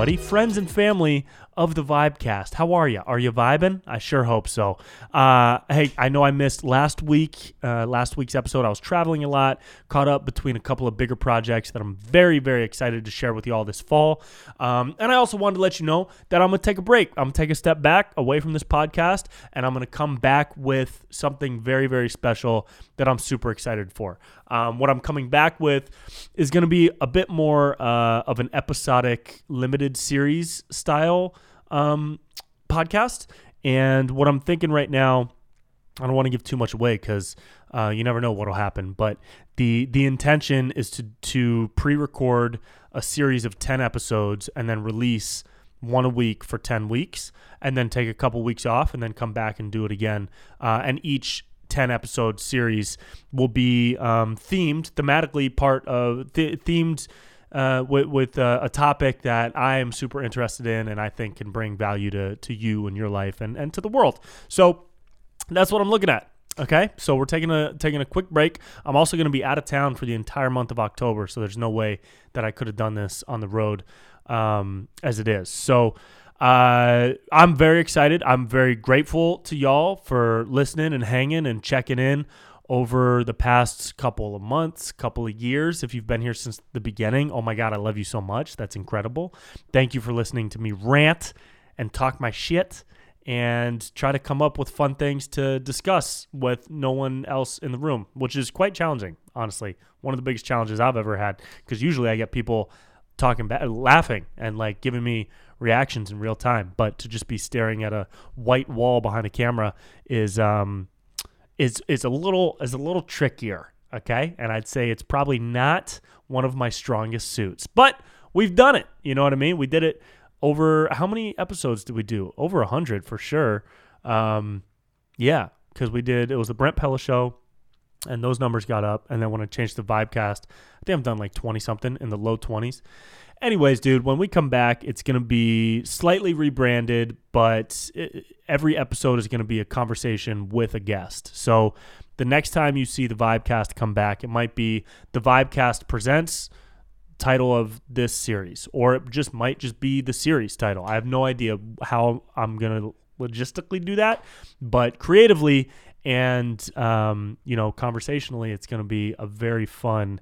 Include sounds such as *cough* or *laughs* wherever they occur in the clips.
everybody, friends and family of the Vibecast. How are you? Are you vibing? I sure hope so. Uh, hey, I know I missed last week, uh, last week's episode. I was traveling a lot, caught up between a couple of bigger projects that I'm very, very excited to share with you all this fall. Um, and I also wanted to let you know that I'm going to take a break. I'm going to take a step back away from this podcast, and I'm going to come back with something very, very special that I'm super excited for. Um, what I'm coming back with is going to be a bit more uh, of an episodic, limited series style um, podcast. And what I'm thinking right now, I don't want to give too much away because uh, you never know what'll happen. But the the intention is to to pre-record a series of ten episodes and then release one a week for ten weeks, and then take a couple weeks off, and then come back and do it again. Uh, and each 10 episode series will be um, themed thematically part of th- themed uh, with, with uh, a topic that I am super interested in and I think can bring value to, to you and your life and, and to the world. So that's what I'm looking at. Okay, so we're taking a taking a quick break. I'm also going to be out of town for the entire month of October, so there's no way that I could have done this on the road um, as it is. So uh, I'm very excited. I'm very grateful to y'all for listening and hanging and checking in over the past couple of months, couple of years. If you've been here since the beginning, oh my God, I love you so much. That's incredible. Thank you for listening to me rant and talk my shit and try to come up with fun things to discuss with no one else in the room, which is quite challenging, honestly. One of the biggest challenges I've ever had because usually I get people talking, ba- laughing, and like giving me reactions in real time. But to just be staring at a white wall behind a camera is um, is is a little is a little trickier. Okay, and I'd say it's probably not one of my strongest suits, but we've done it. You know what I mean? We did it over how many episodes did we do? Over a hundred for sure. Um, yeah, because we did. It was the Brent Pella show, and those numbers got up. And then when I changed the Vibecast, I think I've done like twenty something in the low twenties. Anyways, dude, when we come back, it's going to be slightly rebranded, but it, every episode is going to be a conversation with a guest. So the next time you see the Vibecast come back, it might be the Vibecast presents title of this series, or it just might just be the series title. I have no idea how I'm going to logistically do that, but creatively and um, you know conversationally, it's going to be a very fun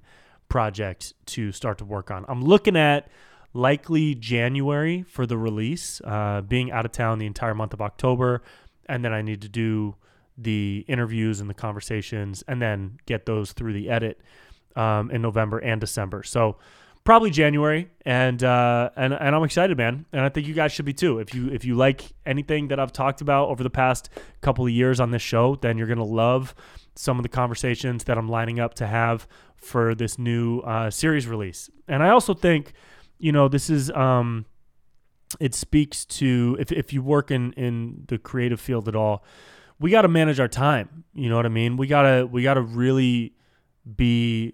project to start to work on. I'm looking at likely January for the release, uh, being out of town the entire month of October, and then I need to do the interviews and the conversations, and then get those through the edit um, in November and December. So probably January, and uh, and and I'm excited, man. And I think you guys should be too. If you if you like anything that I've talked about over the past couple of years on this show, then you're gonna love some of the conversations that I'm lining up to have for this new uh, series release. And I also think, you know, this is um, it speaks to if if you work in in the creative field at all, we got to manage our time. You know what I mean? We gotta we gotta really be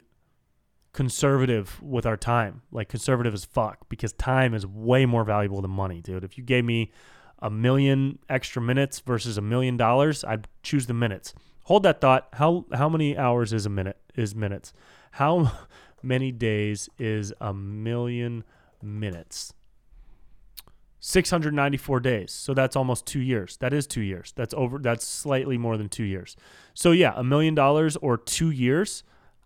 conservative with our time, like conservative as fuck, because time is way more valuable than money, dude. If you gave me a million extra minutes versus a million dollars, I'd choose the minutes. Hold that thought. How how many hours is a minute? Is minutes? How *laughs* many days is a million minutes? 694 days. So that's almost 2 years. That is 2 years. That's over that's slightly more than 2 years. So yeah, a million dollars or 2 years,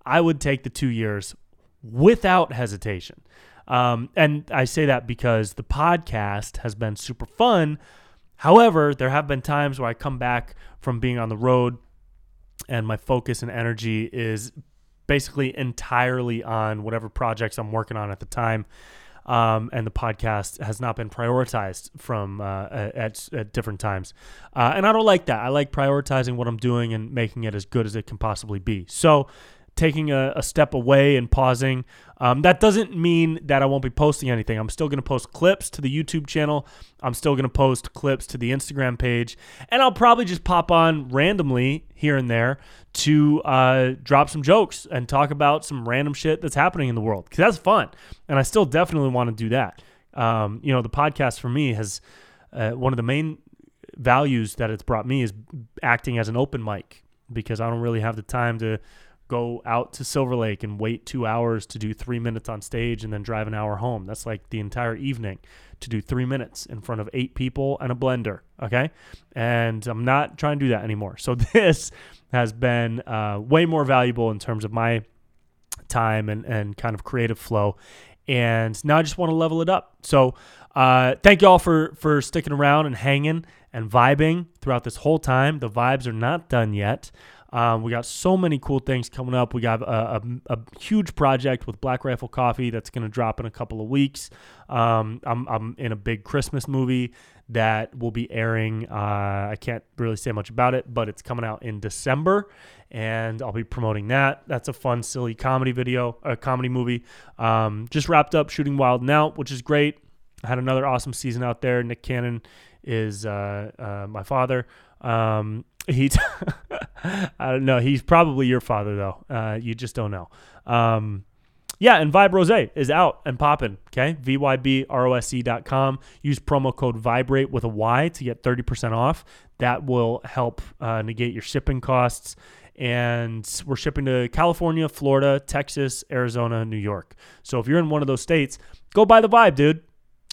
I would take the 2 years without hesitation. Um, and I say that because the podcast has been super fun. However, there have been times where I come back from being on the road and my focus and energy is basically entirely on whatever projects I'm working on at the time. Um, and the podcast has not been prioritized from uh, at, at different times. Uh, and I don't like that. I like prioritizing what I'm doing and making it as good as it can possibly be. So taking a, a step away and pausing. Um, that doesn't mean that I won't be posting anything. I'm still going to post clips to the YouTube channel. I'm still going to post clips to the Instagram page. And I'll probably just pop on randomly here and there to uh, drop some jokes and talk about some random shit that's happening in the world because that's fun. And I still definitely want to do that. Um, you know, the podcast for me has uh, one of the main values that it's brought me is acting as an open mic because I don't really have the time to go out to Silver Lake and wait two hours to do three minutes on stage and then drive an hour home. That's like the entire evening to do three minutes in front of eight people and a blender. Okay. And I'm not trying to do that anymore. So *laughs* this has been uh, way more valuable in terms of my time and, and kind of creative flow. And now I just want to level it up. So uh, thank you all for, for sticking around and hanging and vibing throughout this whole time. The vibes are not done yet. Um, we got so many cool things coming up. We got a, a, a huge project with Black Rifle Coffee that's going to drop in a couple of weeks. Um, I'm, I'm in a big Christmas movie that will be airing. Uh, I can't really say much about it, but it's coming out in December, and I'll be promoting that. That's a fun, silly comedy video, a comedy movie. Um, just wrapped up shooting Wild Out, which is great. I had another awesome season out there. Nick Cannon is uh, uh, my father. Um, he's *laughs* I don't know. He's probably your father though. Uh, you just don't know. Um, yeah, and Vibe Rose is out and popping. Okay, vybrose.com. Use promo code Vibrate with a Y to get thirty percent off. That will help uh, negate your shipping costs. And we're shipping to California, Florida, Texas, Arizona, New York. So if you're in one of those states, go buy the Vibe, dude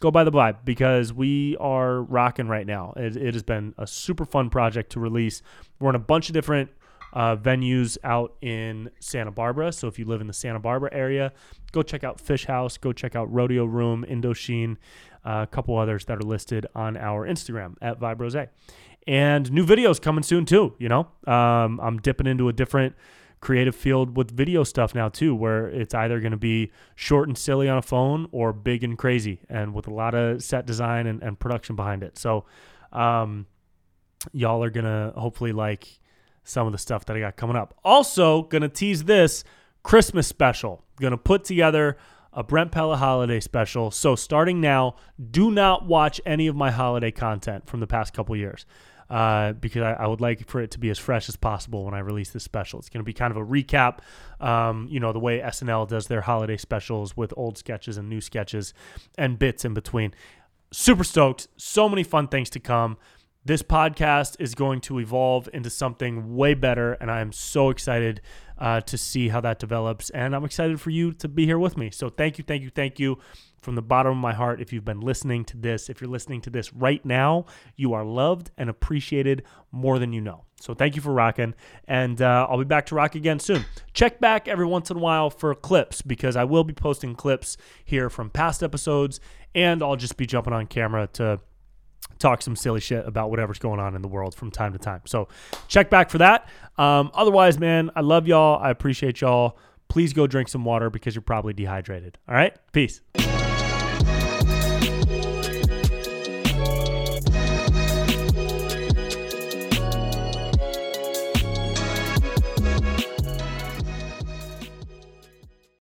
go by the vibe because we are rocking right now. It, it, has been a super fun project to release. We're in a bunch of different uh, venues out in Santa Barbara. So if you live in the Santa Barbara area, go check out Fish House, go check out Rodeo Room, Indochine, uh, a couple others that are listed on our Instagram at Vybrose. And new videos coming soon too. You know, um, I'm dipping into a different creative field with video stuff now too, where it's either going to be short and silly on a phone or big and crazy, and with a lot of set design and, and production behind it. So, um, y'all are gonna hopefully like some of the stuff that I got coming up. Also, gonna tease this Christmas special. Gonna put together a Brent Pella holiday special. So starting now, do not watch any of my holiday content from the past couple years uh, because I, I, would like for it to be as fresh as possible when I release this special. It's going to be kind of a recap, um, you know, the way SNL does their holiday specials with old sketches and new sketches and bits in between. Super stoked. So many fun things to come. This podcast is going to evolve into something way better, and I am so excited uh, to see how that develops. And I'm excited for you to be here with me. So, thank you, thank you, thank you from the bottom of my heart if you've been listening to this. If you're listening to this right now, you are loved and appreciated more than you know. So thank you for rocking, and uh, I'll be back to rock again soon. Check back every once in a while for clips because I will be posting clips here from past episodes, and I'll just be jumping on camera to talk some silly shit about whatever's going on in the world from time to time. So check back for that. Um, otherwise, man, I love y'all. I appreciate y'all. Please go drink some water because you're probably dehydrated. All right? Peace.